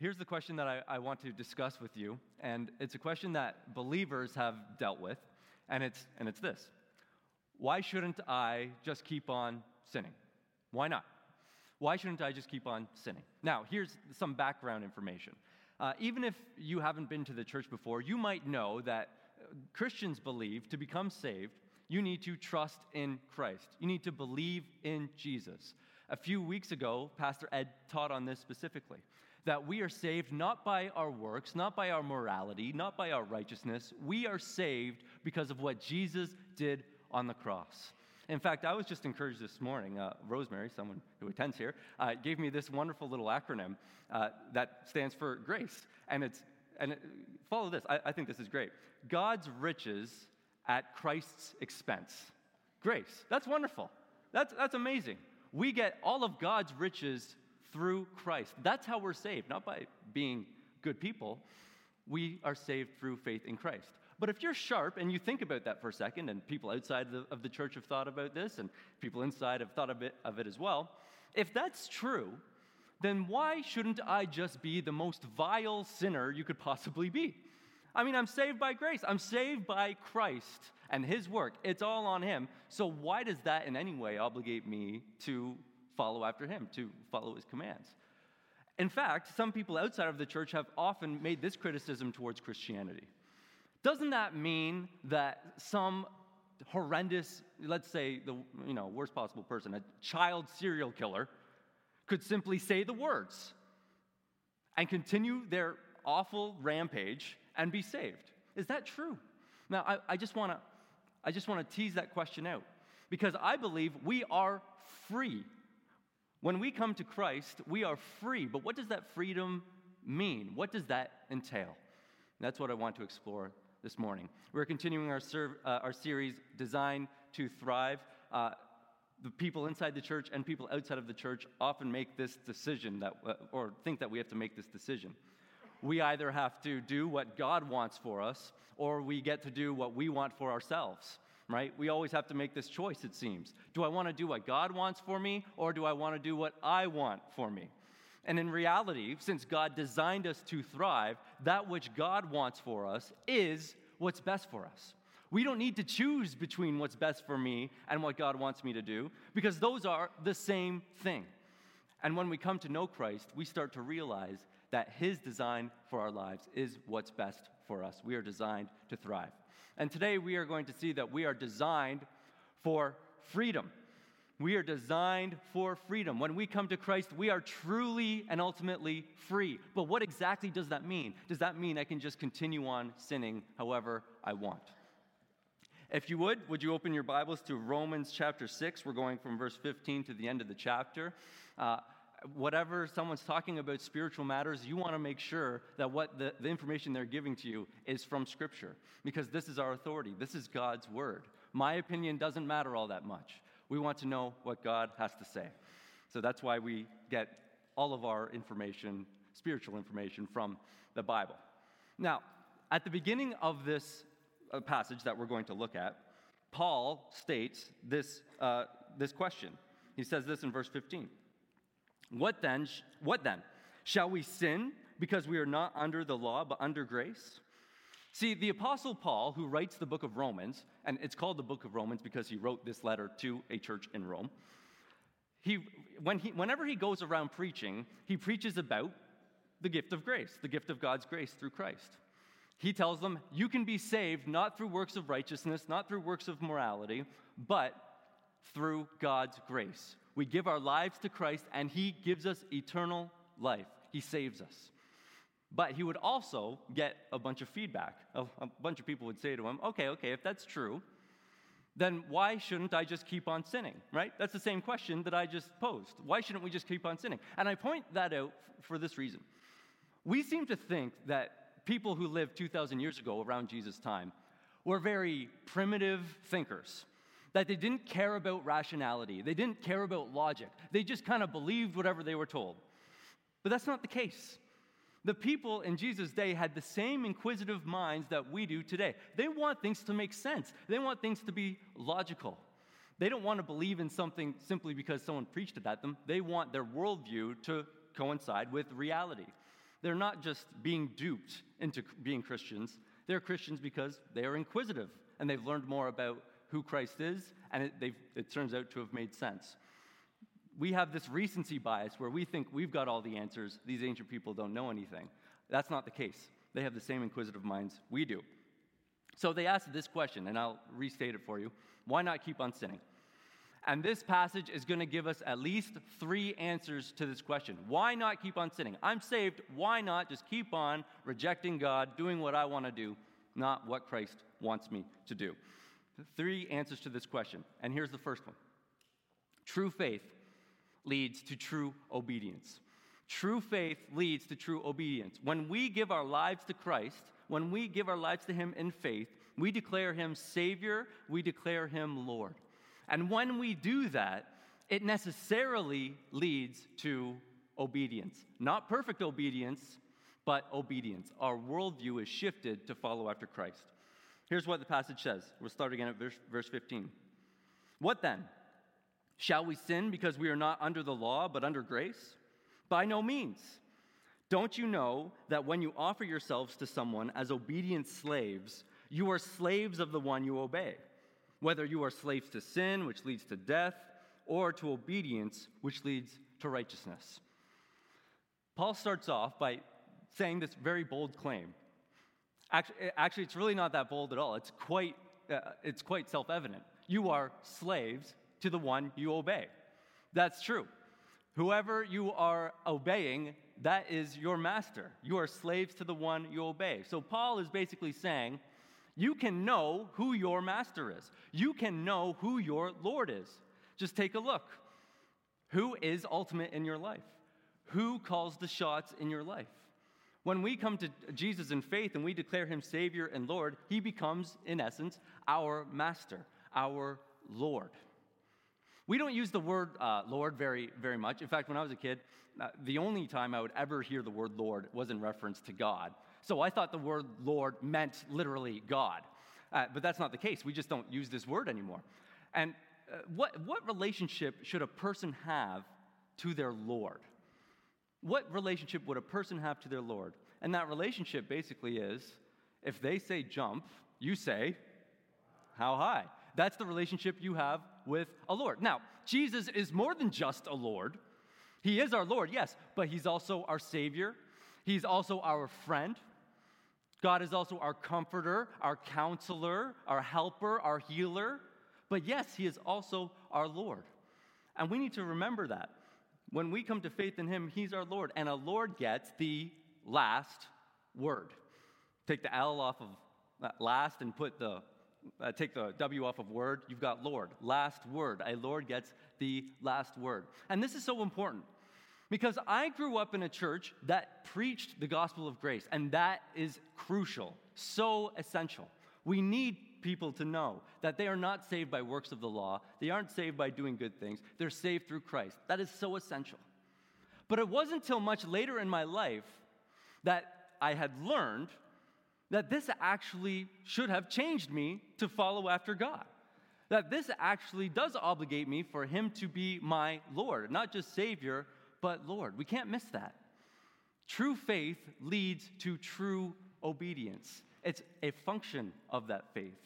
Here's the question that I, I, want to discuss with you, and it's a question that believers have dealt with, and it's, and it's this Why shouldn't I just keep on sinning? Why not? Why shouldn't I just keep on sinning? Now, here's some background information. Uh, even if you haven't been to the church before, you might know that Christians believe to become saved, you need to trust in Christ. You need to believe in Jesus. A few weeks ago, Pastor Ed taught on this specifically that we are saved not by our works, not by our morality, not by our righteousness. We are saved because of what Jesus did on the cross. In fact, I was just encouraged this morning. Uh, Rosemary, someone who attends here, uh, gave me this wonderful little acronym uh, that stands for GRACE. And it's and it, follow this. I, I think this is great. God's riches at Christ's expense. Grace. That's wonderful. That's, that's amazing. We get all of God's riches through Christ. That's how we're saved, not by being good people. We are saved through faith in Christ. But if you're sharp and you think about that for a second, and people outside of the, of the church have thought about this, and people inside have thought of it, of it as well, if that's true, then why shouldn't I just be the most vile sinner you could possibly be? I mean, I'm saved by grace. I'm saved by Christ and His work. It's all on Him. So, why does that in any way obligate me to follow after him, to follow his commands. In fact, some people outside of the church have often made this criticism towards Christianity. Doesn't that mean that some horrendous, let's say the you know, worst possible person, a child serial killer, could simply say the words and continue their awful rampage and be saved? Is that true? Now, I, I just want to I just want to tease that question out because I believe we are free when we come to Christ, we are free, but what does that freedom mean? What does that entail? that's what I want to explore this morning. We're continuing our, serv- uh, our series, Designed to Thrive. Uh, the people inside the church and people outside of the church often make this decision that, uh, or think that we have to make this decision. We either have to do what God wants for us, or we get to do what we want for ourselves right? We always have to make this choice, it seems. Do I want to do what God wants for me, or do I want to do what I want for me? And in reality, since God designed us to thrive, that which God wants for us is what's best for us. We don't need to choose between what's best for me and what God wants me to do because those are the same thing. And when we come to know Christ, we start to realize that His design for our lives is what's best for us. We are designed to thrive. And today we are going to see that we are designed for freedom. We are designed for freedom. When we come to Christ, we are truly and ultimately free. But what exactly does that mean? Does that mean I can just continue on sinning however I want? If you would, would you open your Bibles to Romans chapter 6? We're going from verse 15 to the end of the chapter. Uh, whatever someone's talking about spiritual matters, you want to make sure that what the, the information they're giving to you is from Scripture, because this is our authority. This is God's Word. My opinion doesn't matter all that much. We want to know what God has to say. So that's why we get all of our information, spiritual information, from the Bible. Now, at the beginning of this uh, passage that we're going to look at, Paul states this, uh, this question. He says this in verse 15. What then? What then? Shall we sin because we are not under the law but under grace? See, the Apostle Paul, who writes the book of Romans, and it's called the book of Romans because he wrote this letter to a church in Rome, he, when he, whenever he goes around preaching, he preaches about the gift of grace, the gift of God's grace through Christ. He tells them, You can be saved not through works of righteousness, not through works of morality, but through God's grace. We give our lives to Christ, and He gives us eternal life. He saves us. But he would also get a bunch of feedback. A, bunch of people would say to him, okay, okay, if that's true, then why shouldn't I just keep on sinning, right? That's the same question that I just posed. Why shouldn't we just keep on sinning? And I point that out for this reason. We seem to think that people who lived 2,000 years ago around Jesus' time were very primitive thinkers that they didn't care about rationality, they didn't care about logic, they just kind of believed whatever they were told. But that's not the case. The people in Jesus' day had the same inquisitive minds that we do today. They want things to make sense, they want things to be logical. They don't want to believe in something simply because someone preached it at them. They want their worldview to coincide with reality. They're not just being duped into being Christians, they're Christians because they are inquisitive and they've learned more about who Christ is, and it, it turns out to have made sense. We have this recency bias where we think we've got all the answers, these ancient people don't know anything. That's not the case. They have the same inquisitive minds we do. So they asked this question, and I'll restate it for you why not keep on sinning? And this passage is going to give us at least three answers to this question. Why not keep on sinning? I'm saved. Why not just keep on rejecting God, doing what I want to do, not what Christ wants me to do? Three answers to this question. And here's the first one True faith leads to true obedience. True faith leads to true obedience. When we give our lives to Christ, when we give our lives to Him in faith, we declare Him Savior, we declare Him Lord. And when we do that, it necessarily leads to obedience. Not perfect obedience, but obedience. Our worldview is shifted to follow after Christ. Here's what the passage says. We'll start again at verse, verse 15. What then? Shall we sin because we are not under the law, but under grace? By no means. Don't you know that when you offer yourselves to someone as obedient slaves, you are slaves of the one you obey? whether you are slaves to sin, which leads to death, or to obedience, which leads to righteousness. Paul starts off by saying this very bold claim. Actually, actually it's really not that bold at all. It's quite, uh, it's quite self evident. You are slaves to the one you obey. That's true. Whoever you are obeying, that is your master. You are slaves to the one you obey. So Paul is basically saying, you can know who your master is. You can know who your Lord is. Just take a look. Who is ultimate in your life? Who calls the shots in your life? When we come to Jesus in faith and we declare him Savior and Lord, he becomes, in essence, our master, our Lord. We don't use the word uh, Lord very, very much. In fact, when I was a kid, uh, the only time I would ever hear the word Lord was in reference to God. So I thought the word Lord meant literally God. Uh, but that's not the case. We just don't use this word anymore. And uh, what, what relationship should a person have to their Lord? What relationship would a person have to their Lord? And that relationship basically is if they say jump, you say, how high? That's the relationship you have with a Lord. Now, Jesus is more than just a Lord. He is our Lord, yes, but He's also our Savior. He's also our friend. God is also our comforter, our counselor, our helper, our healer. But yes, He is also our Lord. And we need to remember that. When we come to faith in Him, He's our Lord. And a Lord gets the last word. Take the L off of last and put the, uh, take the W off of word. You've got Lord. Last word. A Lord gets the last word. And this is so important because I grew up in a church that preached the gospel of grace, and that is crucial, so essential. We need people to know that they are not saved by works of the law, they aren't saved by doing good things, they're saved through Christ. That is so essential. But it wasn't until much later in my life that I had learned that this actually should have changed me to follow after God. That this actually does obligate me for Him to be my Lord, not just Savior, but Lord. We can't miss that. True faith leads to true obedience, it's a function of that faith.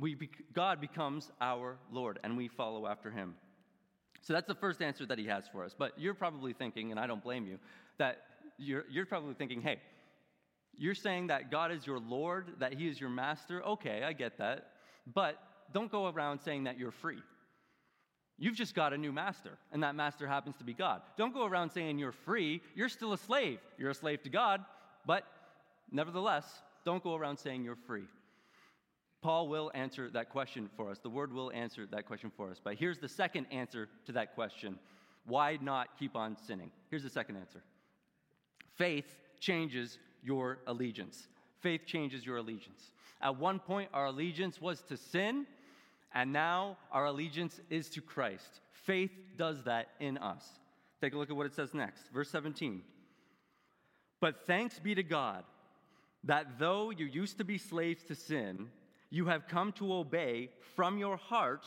We be, God becomes our Lord, and we follow after him. So that's the first answer that he has for us. But you're probably thinking, and I don't blame you, that you're, you're probably thinking, hey, you're saying that God is your Lord, that he is your master. Okay, I get that. But don't go around saying that you're free. You've just got a new master, and that master happens to be God. Don't go around saying you're free. You're still a slave. You're a slave to God, but nevertheless, don't go around saying you're free. Paul will answer that question for us. The word will answer that question for us. But here's the second answer to that question why not keep on sinning? Here's the second answer faith changes your allegiance. Faith changes your allegiance. At one point, our allegiance was to sin and now our allegiance is to Christ. Faith does that in us. Take a look at what it says next. Verse 17. But thanks be to God that though you used to be slaves to sin, you have come to obey from your heart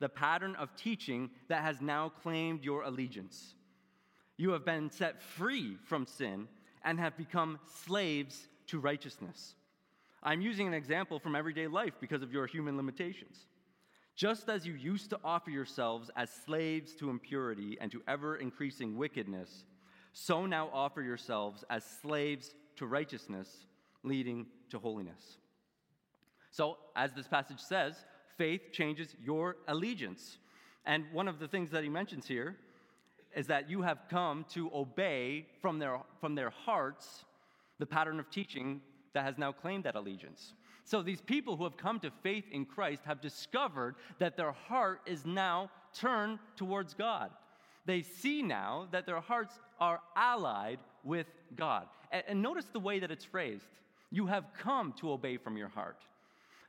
the pattern of teaching that has now claimed your allegiance. You have been set free from sin and have become slaves to righteousness. I'm using an example from everyday life because of your human limitations. Just as you used to offer yourselves as slaves to impurity and to ever increasing wickedness, so now offer yourselves as slaves to righteousness, leading to holiness. So, as this passage says, faith changes your allegiance. And one of the things that he mentions here is that you have come to obey from their, from their hearts the pattern of teaching that has now claimed that allegiance. So these people who have come to faith in Christ have discovered that their heart is now turned towards God. They see now that their hearts are allied with God. And, notice the way that it's phrased. You have come to obey from your heart.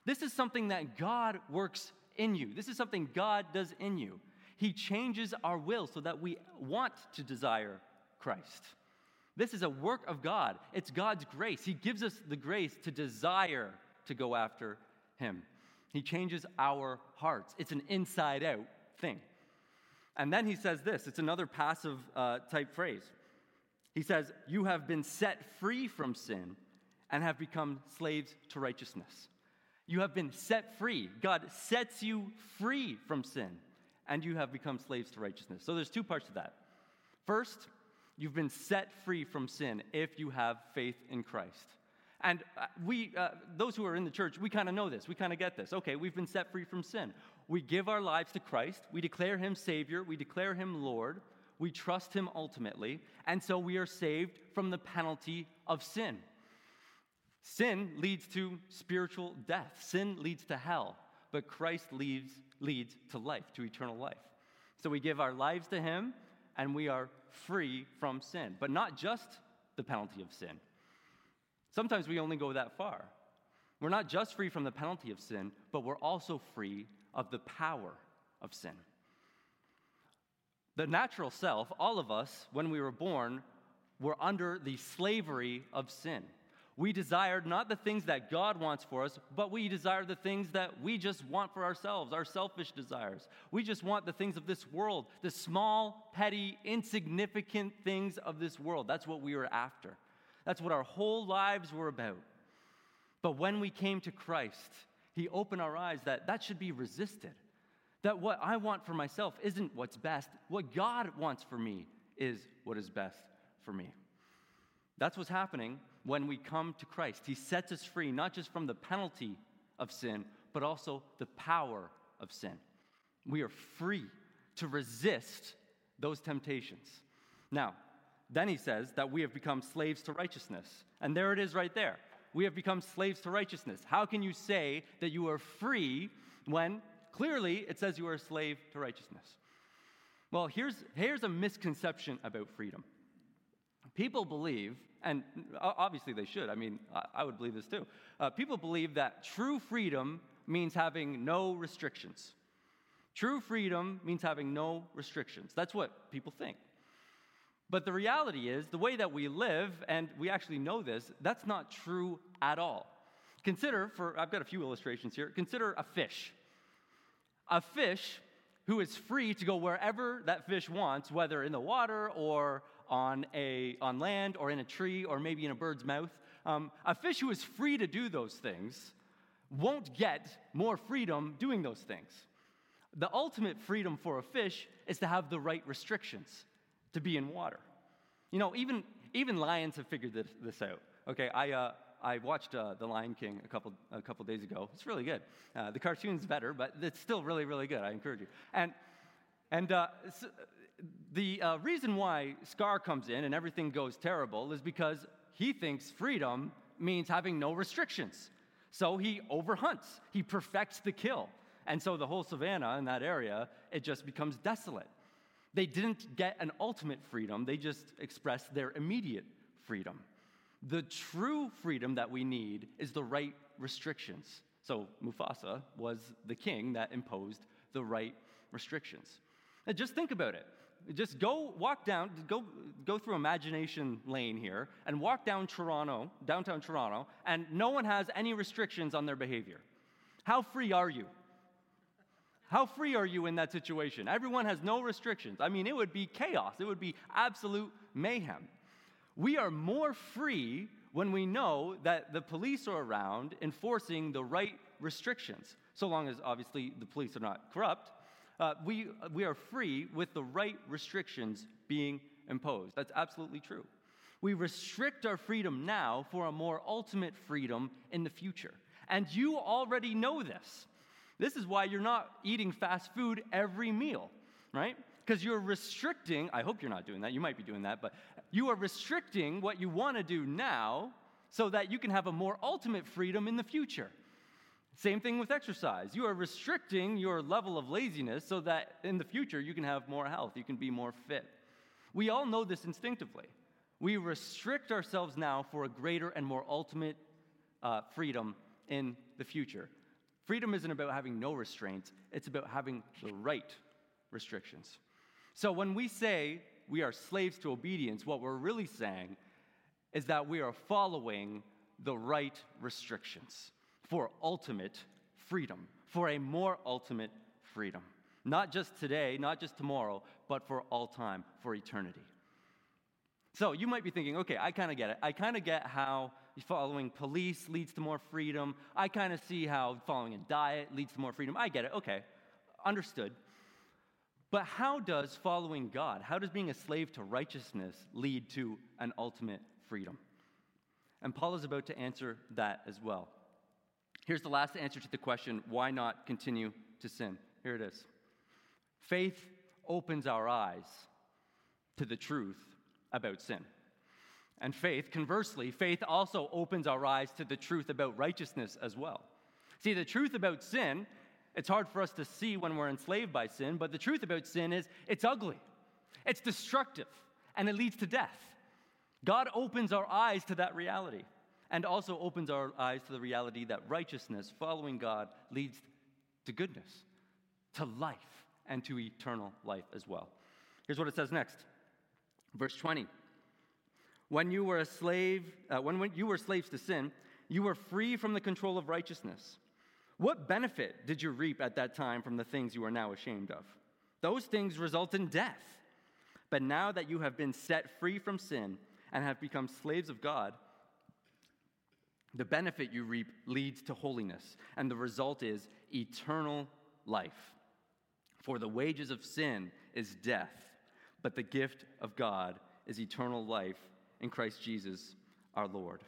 This is something that God works in you. This is something God does in you. He changes our will so that we want to desire Christ. This is a work of God. It's God's grace. He gives us the grace to desire to go after Him. He changes our hearts. It's an inside out thing. And then he says this it's another passive uh, type phrase. He says, You have been set free from sin and have become slaves to righteousness. You have been set free. God sets you free from sin, and you have become slaves to righteousness. So there's two parts to that. First, you've been set free from sin if you have faith in Christ. And uh, we, uh, those who are in the church, we kind of know this. We kind of get this. Okay, we've been set free from sin. We give our lives to Christ. We declare him Savior. We declare him Lord. We trust him ultimately. And so we are saved from the penalty of sin. Sin leads to spiritual death, sin leads to hell, but Christ leads, leads to life, to eternal life. So we give our lives to him and we are free from sin, but not just the penalty of sin. Sometimes we only go that far. We're not just free from the penalty of sin, but we're also free of the power of sin. The natural self, all of us, when we were born, were under the slavery of sin. We desired not the things that God wants for us, but we desire the things that we just want for ourselves, our selfish desires. We just want the things of this world, the small, petty, insignificant things of this world. That's what we were after. That's what our whole lives were about. But when we came to Christ, He opened our eyes that that should be resisted. That what I want for myself isn't what's best. What God wants for me is what is best for me. That's what's happening when we come to Christ. He sets us free, not just from the penalty of sin, but also the power of sin. We are free to resist those temptations. Now, then he says that we have become slaves to righteousness. And there it is right there. We have become slaves to righteousness. How can you say that you are free when clearly it says you are a slave to righteousness? Well, here's, here's a misconception about freedom. People believe and obviously they should. I mean, I would believe this too. Uh, people believe that true freedom means having no restrictions. True freedom means having no restrictions. That's what people think. But the reality is, the way that we live, and we actually know this, that's not true at all. Consider, for I've got a few illustrations here, consider a fish. A fish who is free to go wherever that fish wants, whether in the water or on, a, on land or in a tree or maybe in a bird's mouth. Um, a fish who is free to do those things won't get more freedom doing those things. The ultimate freedom for a fish is to have the right restrictions to be in water. You know, even, even lions have figured this, this out. Okay, I, uh, I watched uh, The Lion King a couple, a couple days ago. It's really good. Uh, the cartoon's better, but it's still really, really good. I encourage you. And, and uh, so the uh, reason why Scar comes in and everything goes terrible is because he thinks freedom means having no restrictions. So he overhunts, he perfects the kill. And so the whole savannah in that area, it just becomes desolate. They didn't get an ultimate freedom, they just expressed their immediate freedom. The true freedom that we need is the right restrictions. So Mufasa was the king that imposed the right restrictions. And just think about it just go walk down, go, go through imagination lane here and walk down Toronto, downtown Toronto, and no one has any restrictions on their behavior. How free are you? How free are you in that situation? Everyone has no restrictions. I mean, it would be chaos, it would be absolute mayhem. We are more free when we know that the police are around enforcing the right restrictions, so long as obviously the police are not corrupt. Uh, we, we are free with the right restrictions being imposed. That's absolutely true. We restrict our freedom now for a more ultimate freedom in the future. And you already know this. This is why you're not eating fast food every meal, right? Because you're restricting, I hope you're not doing that, you might be doing that, but you are restricting what you want to do now so that you can have a more ultimate freedom in the future. Same thing with exercise. You are restricting your level of laziness so that in the future you can have more health, you can be more fit. We all know this instinctively. We restrict ourselves now for a greater and more ultimate uh, freedom in the future. Freedom isn't about having no restraints, it's about having the right restrictions. So when we say we are slaves to obedience, what we're really saying is that we are following the right restrictions for ultimate freedom, for a more ultimate freedom. Not just today, not just tomorrow, but for all time, for eternity. So you might be thinking, okay, I kind of get it. I kind of get how following police leads to more freedom. I kind of see how following a diet leads to more freedom. I get it. Okay, understood. But how does following God, how does being a slave to righteousness lead to an ultimate freedom? And Paul is about to answer that as well. Here's the last answer to the question why not continue to sin? Here it is Faith opens our eyes to the truth about sin. And faith, conversely, faith also opens our eyes to the truth about righteousness as well. See, the truth about sin it's hard for us to see when we're enslaved by sin, but the truth about sin is it's ugly, it's destructive, and it leads to death. God opens our eyes to that reality and also opens our eyes to the reality that righteousness, following God, leads to goodness, to life, and to eternal life as well. Here's what it says next. Verse 20. When you were a slave, uh, when, when you were slaves to sin, you were free from the control of righteousness. What benefit did you reap at that time from the things you are now ashamed of? Those things result in death. But now that you have been set free from sin and have become slaves of God, the benefit you reap leads to holiness, and the result is eternal life. For the wages of sin is death, but the gift of God is eternal life in Christ Jesus our Lord.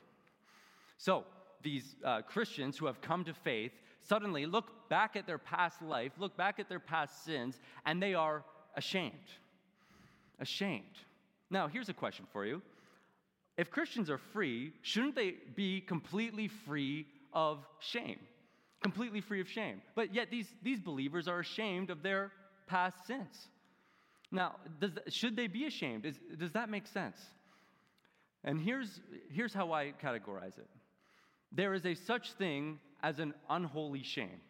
So, these uh, Christians who have come to faith suddenly look back at their past life, look back at their past sins, and they are ashamed. Ashamed. Now, here's a question for you. If Christians are free, shouldn't they be completely free of shame? Completely free of shame. But yet, these, these believers are ashamed of their past sins. Now, should they be ashamed? Is, does that make sense? And here's, here's how I categorize it there is a such thing as an unholy shame.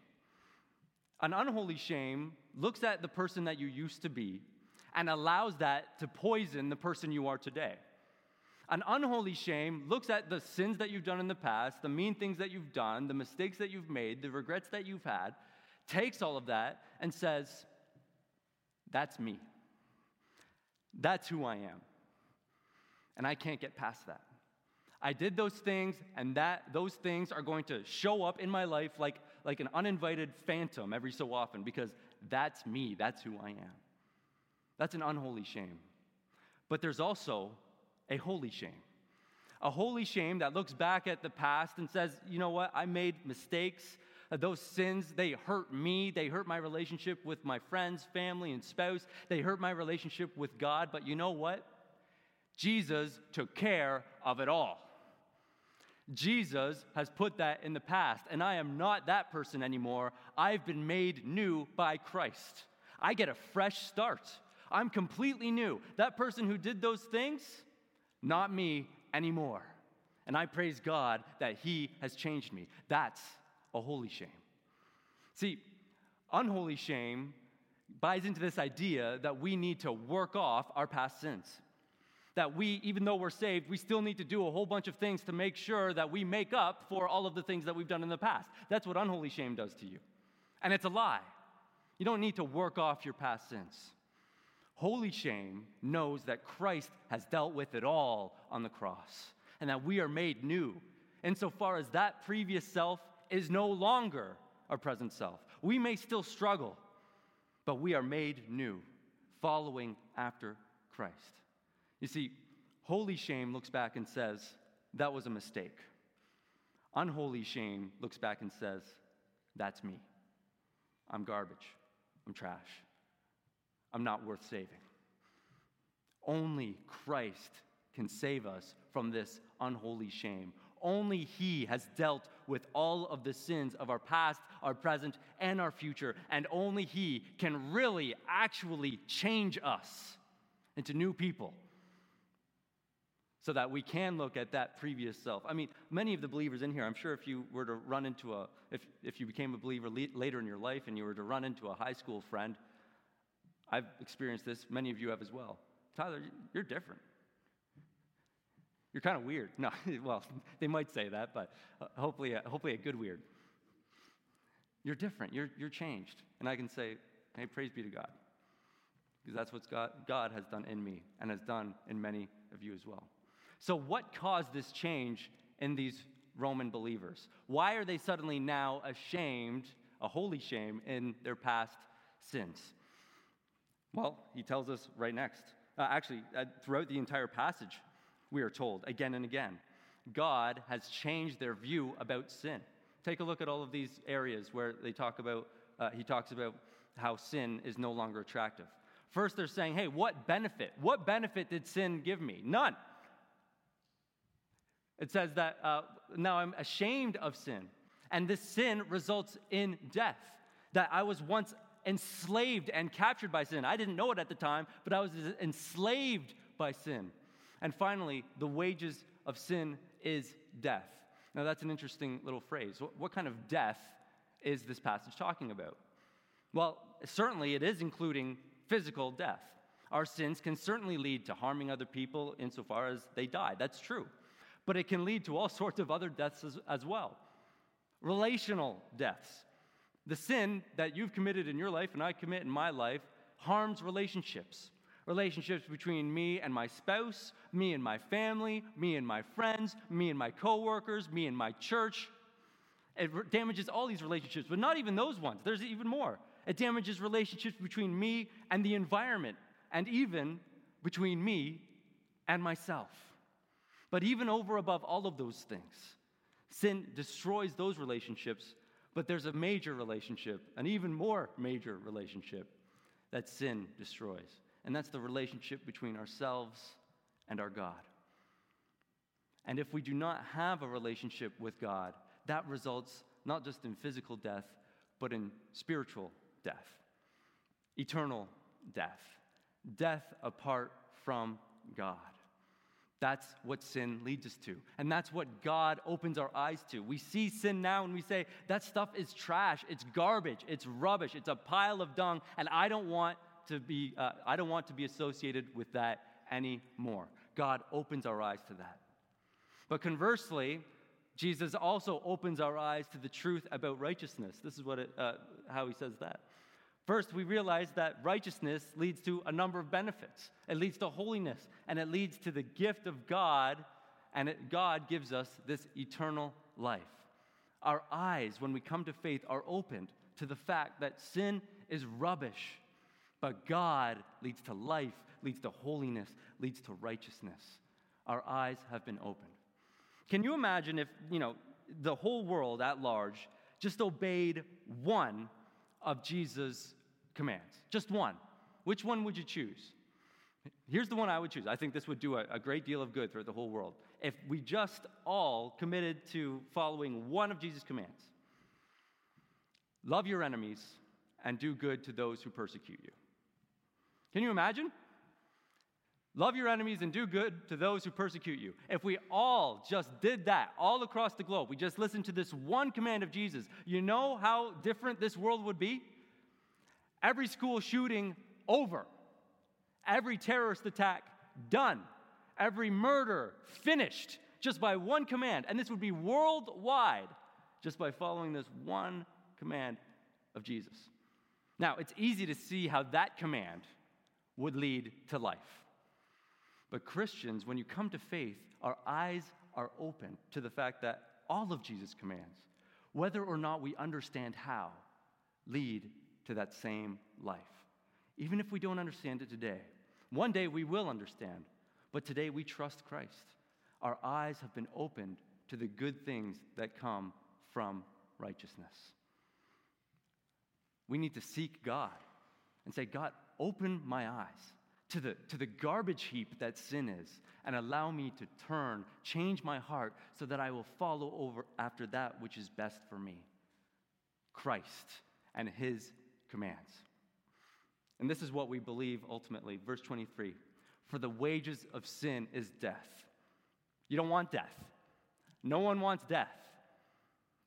An unholy shame looks at the person that you used to be and allows that to poison the person you are today. An unholy shame looks at the sins that you've done in the past, the mean things that you've done, the mistakes that you've made, the regrets that you've had, takes all of that and says, That's me. That's who I am. And I can't get past that. I did those things, and that those things are going to show up in my life like, like an uninvited phantom every so often because that's me, that's who I am. That's an unholy shame. But there's also a holy shame. A holy shame that looks back at the past and says, you know what, I made mistakes. Uh, those sins, they hurt me. They hurt my relationship with my friends, family, and spouse. They hurt my relationship with God. But you know what? Jesus took care of it all. Jesus has put that in the past, and I am not that person anymore. I've been made new by Christ. I get a fresh start. I'm completely new. That person who did those things, not me anymore. And I praise God that He has changed me. That's a holy shame. See, unholy shame buys into this idea that we need to work off our past sins that we, even though we're saved, we still need to do a whole bunch of things to make sure that we make up for all of the things that we've done in the past. That's what unholy shame does to you. And it's a lie. You don't need to work off your past sins. Holy shame knows that Christ has dealt with it all on the cross and that we are made new insofar as that previous self is no longer our present self. We may still struggle, but we are made new, following after Christ. You see, holy shame looks back and says, that was a mistake. Unholy shame looks back and says, that's me. I'm garbage. I'm trash. I'm not worth saving. Only Christ can save us from this unholy shame. Only He has dealt with all of the sins of our past, our present, and our future. And only He can really, actually change us into new people so that we can look at that previous self. I mean, many of the believers in here, I'm sure if you were to run into a, if, if you became a believer le- later in your life and you were to run into a high school friend, I've experienced this, many of you have as well. Tyler, you're different. You're kind of weird. No, well, they might say that, but uh, hopefully, uh, hopefully a good weird. You're different. You're, you're changed. And I can say, hey, praise be to God. Because that's what God, God has done in me and has done in many of you as well. So, what caused this change in these Roman believers? Why are they suddenly now ashamed, a holy shame, in their past sins? Well, he tells us right next. Uh, actually, uh, throughout the entire passage, we are told again and again. God has changed their view about sin. Take a look at all of these areas where they talk about, uh, he talks about how sin is no longer attractive. First, they're saying, hey, what benefit? What benefit did sin give me? None. It says that uh, now I'm ashamed of sin, and this sin results in death. That I was once enslaved and captured by sin. I didn't know it at the time, but I was enslaved by sin. And finally, the wages of sin is death. Now, that's an interesting little phrase. What, kind of death is this passage talking about? Well, certainly it is including physical death. Our sins can certainly lead to harming other people insofar as they die. That's true. But it can lead to all sorts of other deaths as, as well. Relational deaths. The sin that you've committed in your life and I commit in my life harms relationships relationships between me and my spouse, me and my family, me and my friends, me and my coworkers, me and my church. It damages all these relationships, but not even those ones. There's even more. It damages relationships between me and the environment, and even between me and myself. But even over above all of those things, sin destroys those relationships, but there's a major relationship, an even more major relationship that sin destroys and that's the relationship between ourselves and our God. And if we do not have a relationship with God, that results not just in physical death, but in spiritual death, eternal death, death apart from God. That's what sin leads us to. And that's what God opens our eyes to. We see sin now and we say, that stuff is trash, it's garbage, it's rubbish, it's a pile of dung, and I don't want to be, uh, I don't want to be associated with that anymore. God opens our eyes to that. But conversely, Jesus also opens our eyes to the truth about righteousness. This is what it, uh, how he says that. First, we realize that righteousness leads to a number of benefits. It leads to holiness, and it leads to the gift of God, and it, God gives us this eternal life. Our eyes, when we come to faith, are opened to the fact that sin is rubbish but God leads to life, leads to holiness, leads to righteousness. Our eyes have been opened. Can you imagine if, you know, the whole world at large just obeyed one of Jesus' commands? Just one. Which one would you choose? Here's the one I would choose. I think this would do a, a great deal of good throughout the whole world. If we just all committed to following one of Jesus' commands love your enemies and do good to those who persecute you. Can you imagine? Love your enemies and do good to those who persecute you. If we all just did that all across the globe, we just listened to this one command of Jesus, you know how different this world would be? Every school shooting over, every terrorist attack done, every murder finished just by one command. And this would be worldwide just by following this one command of Jesus. Now, it's easy to see how that command would lead to life. But Christians, when you come to faith, our eyes are open to the fact that all of Jesus' commands, whether or not we understand how, lead to that same life. Even if we don't understand it today, one day we will understand, but today we trust Christ. Our eyes have been opened to the good things that come from righteousness. We need to seek God and say, God, open my eyes to the, to the garbage heap that sin is and allow me to turn, change my heart so that I will follow over after that which is best for me Christ and his commands. And this is what we believe ultimately. Verse 23 For the wages of sin is death. You don't want death. No one wants death.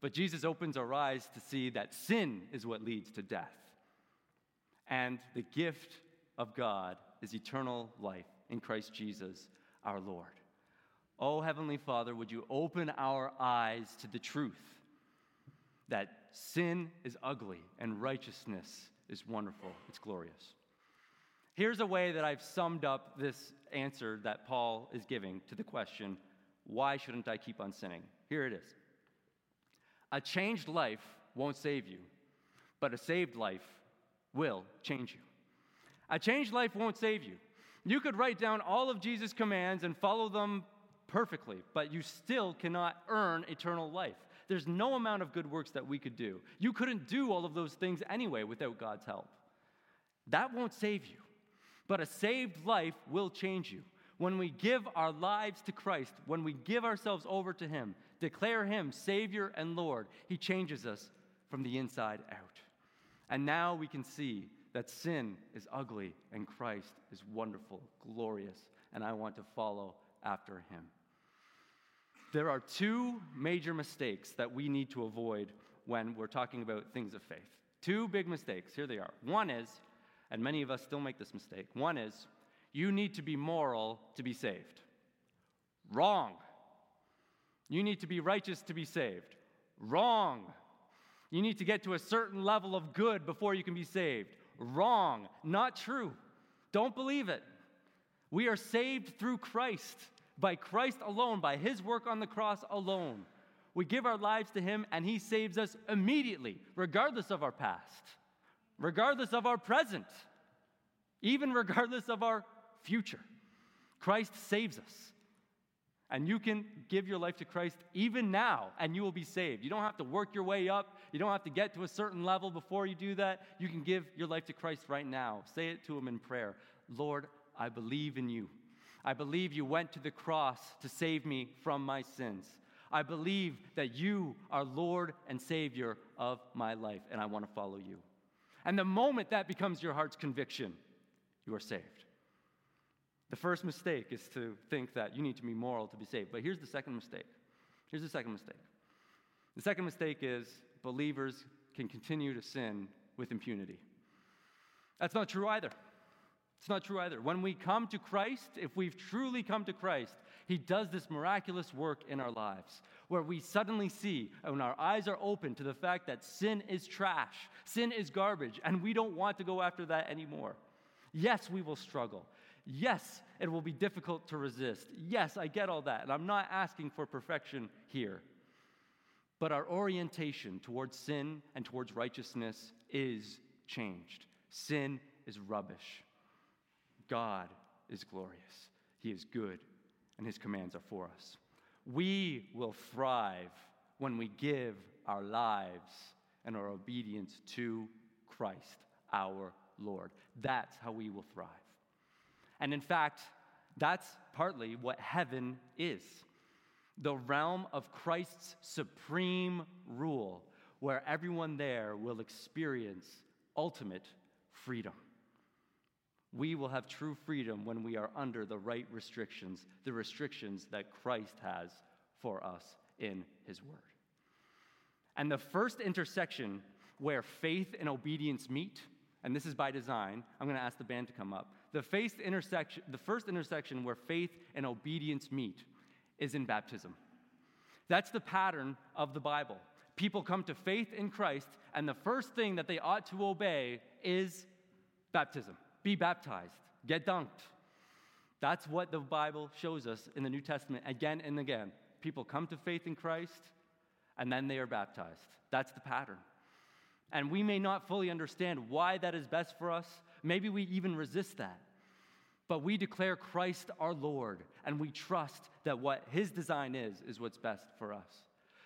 But Jesus opens our eyes to see that sin is what leads to death. And the gift of God is eternal life in Christ Jesus our Lord. Oh, Heavenly Father, would you open our eyes to the truth that sin is ugly and righteousness is wonderful, it's glorious. Here's a way that I've summed up this answer that Paul is giving to the question why shouldn't I keep on sinning? Here it is A changed life won't save you, but a saved life will change you. A changed life won't save you. You could write down all of Jesus' commands and follow them perfectly, but you still cannot earn eternal life. There's no amount of good works that we could do. You couldn't do all of those things anyway without God's help. That won't save you. But a saved life will change you. When we give our lives to Christ, when we give ourselves over to Him, declare Him Savior and Lord, He changes us from the inside out. And now we can see that sin is ugly and Christ is wonderful, glorious, and I want to follow after Him. There are two major mistakes that we need to avoid when we're talking about things of faith. Two big mistakes. Here they are. One is, and many of us still make this mistake, one is, you need to be moral to be saved. Wrong. You need to be righteous to be saved. Wrong. You need to get to a certain level of good before you can be saved. Wrong. Not true. Don't believe it. We are saved through Christ by Christ alone, by his work on the cross alone. We give our lives to him and he saves us immediately, regardless of our past, regardless of our present, even regardless of our future. Christ saves us. And you can give your life to Christ even now, and you will be saved. You don't have to work your way up. You don't have to get to a certain level before you do that. You can give your life to Christ right now. Say it to Him in prayer Lord, I believe in you. I believe you went to the cross to save me from my sins. I believe that you are Lord and Savior of my life, and I want to follow you. And the moment that becomes your heart's conviction, you are saved. The first mistake is to think that you need to be moral to be saved. But here's the second mistake. Here's the second mistake. The second mistake is believers can continue to sin with impunity. That's not true either. It's not true either. When we come to Christ, if we've truly come to Christ, He does this miraculous work in our lives where we suddenly see, when our eyes are open to the fact that sin is trash, sin is garbage, and we don't want to go after that anymore. Yes, we will struggle. Yes, it will be difficult to resist. Yes, I get all that. And I'm not asking for perfection here. But our orientation towards sin and towards righteousness is changed. Sin is rubbish. God is glorious, He is good, and His commands are for us. We will thrive when we give our lives and our obedience to Christ, our Lord. That's how we will thrive. And in fact, that's partly what heaven is the realm of Christ's supreme rule, where everyone there will experience ultimate freedom. We will have true freedom when we are under the right restrictions, the restrictions that Christ has for us in His Word. And the first intersection where faith and obedience meet, and this is by design, I'm going to ask the band to come up. The, faith intersection, the first intersection where faith and obedience meet is in baptism. That's the pattern of the Bible. People come to faith in Christ, and the first thing that they ought to obey is baptism. Be baptized. get dunked. That's what the Bible shows us in the New Testament again and again. People come to faith in Christ and then they are baptized. That's the pattern. And we may not fully understand why that is best for us. Maybe we even resist that. But we declare Christ our Lord, and we trust that what His design is, is what's best for us.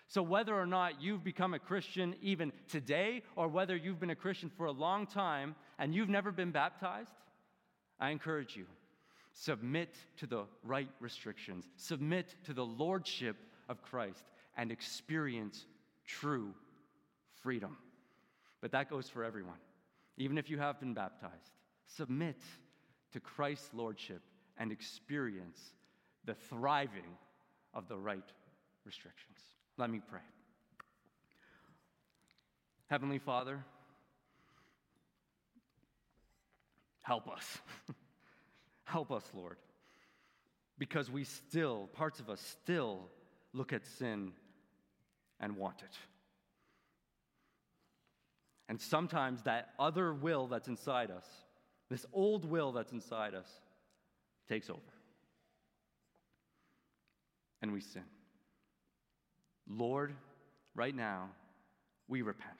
So, whether or not you've become a Christian even today, or whether you've been a Christian for a long time and you've never been baptized, I encourage you submit to the right restrictions, submit to the lordship of Christ, and experience true freedom. But that goes for everyone, even if you have been baptized. Submit to Christ's lordship and experience the thriving of the right restrictions. Let me pray. Heavenly Father, help us. help us, Lord. Because we still, parts of us still look at sin and want it. And sometimes that other will that's inside us this old will that's inside us takes over. And we sin. Lord, right now, we repent.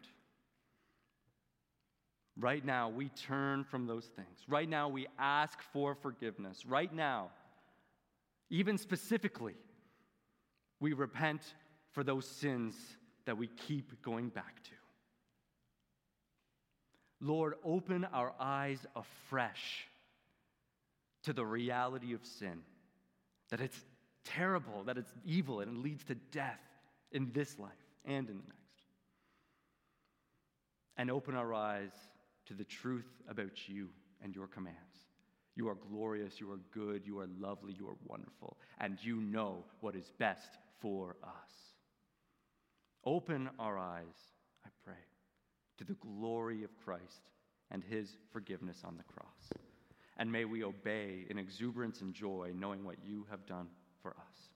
Right now, we turn from those things. Right now, we ask for forgiveness. Right now, even specifically, we repent for those sins that we keep going back to. Lord, open our eyes afresh to the reality of sin, that it's terrible, that it's evil, and it leads to death in this life and in the next. And open our eyes to the truth about you and your commands. You are glorious, you are good, you are lovely, you are wonderful, and you know what is best for us. Open our eyes, to the glory of Christ and his forgiveness on the cross. And may we obey in exuberance and joy, knowing what you have done for us.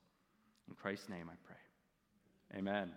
In Christ's name I pray. Amen.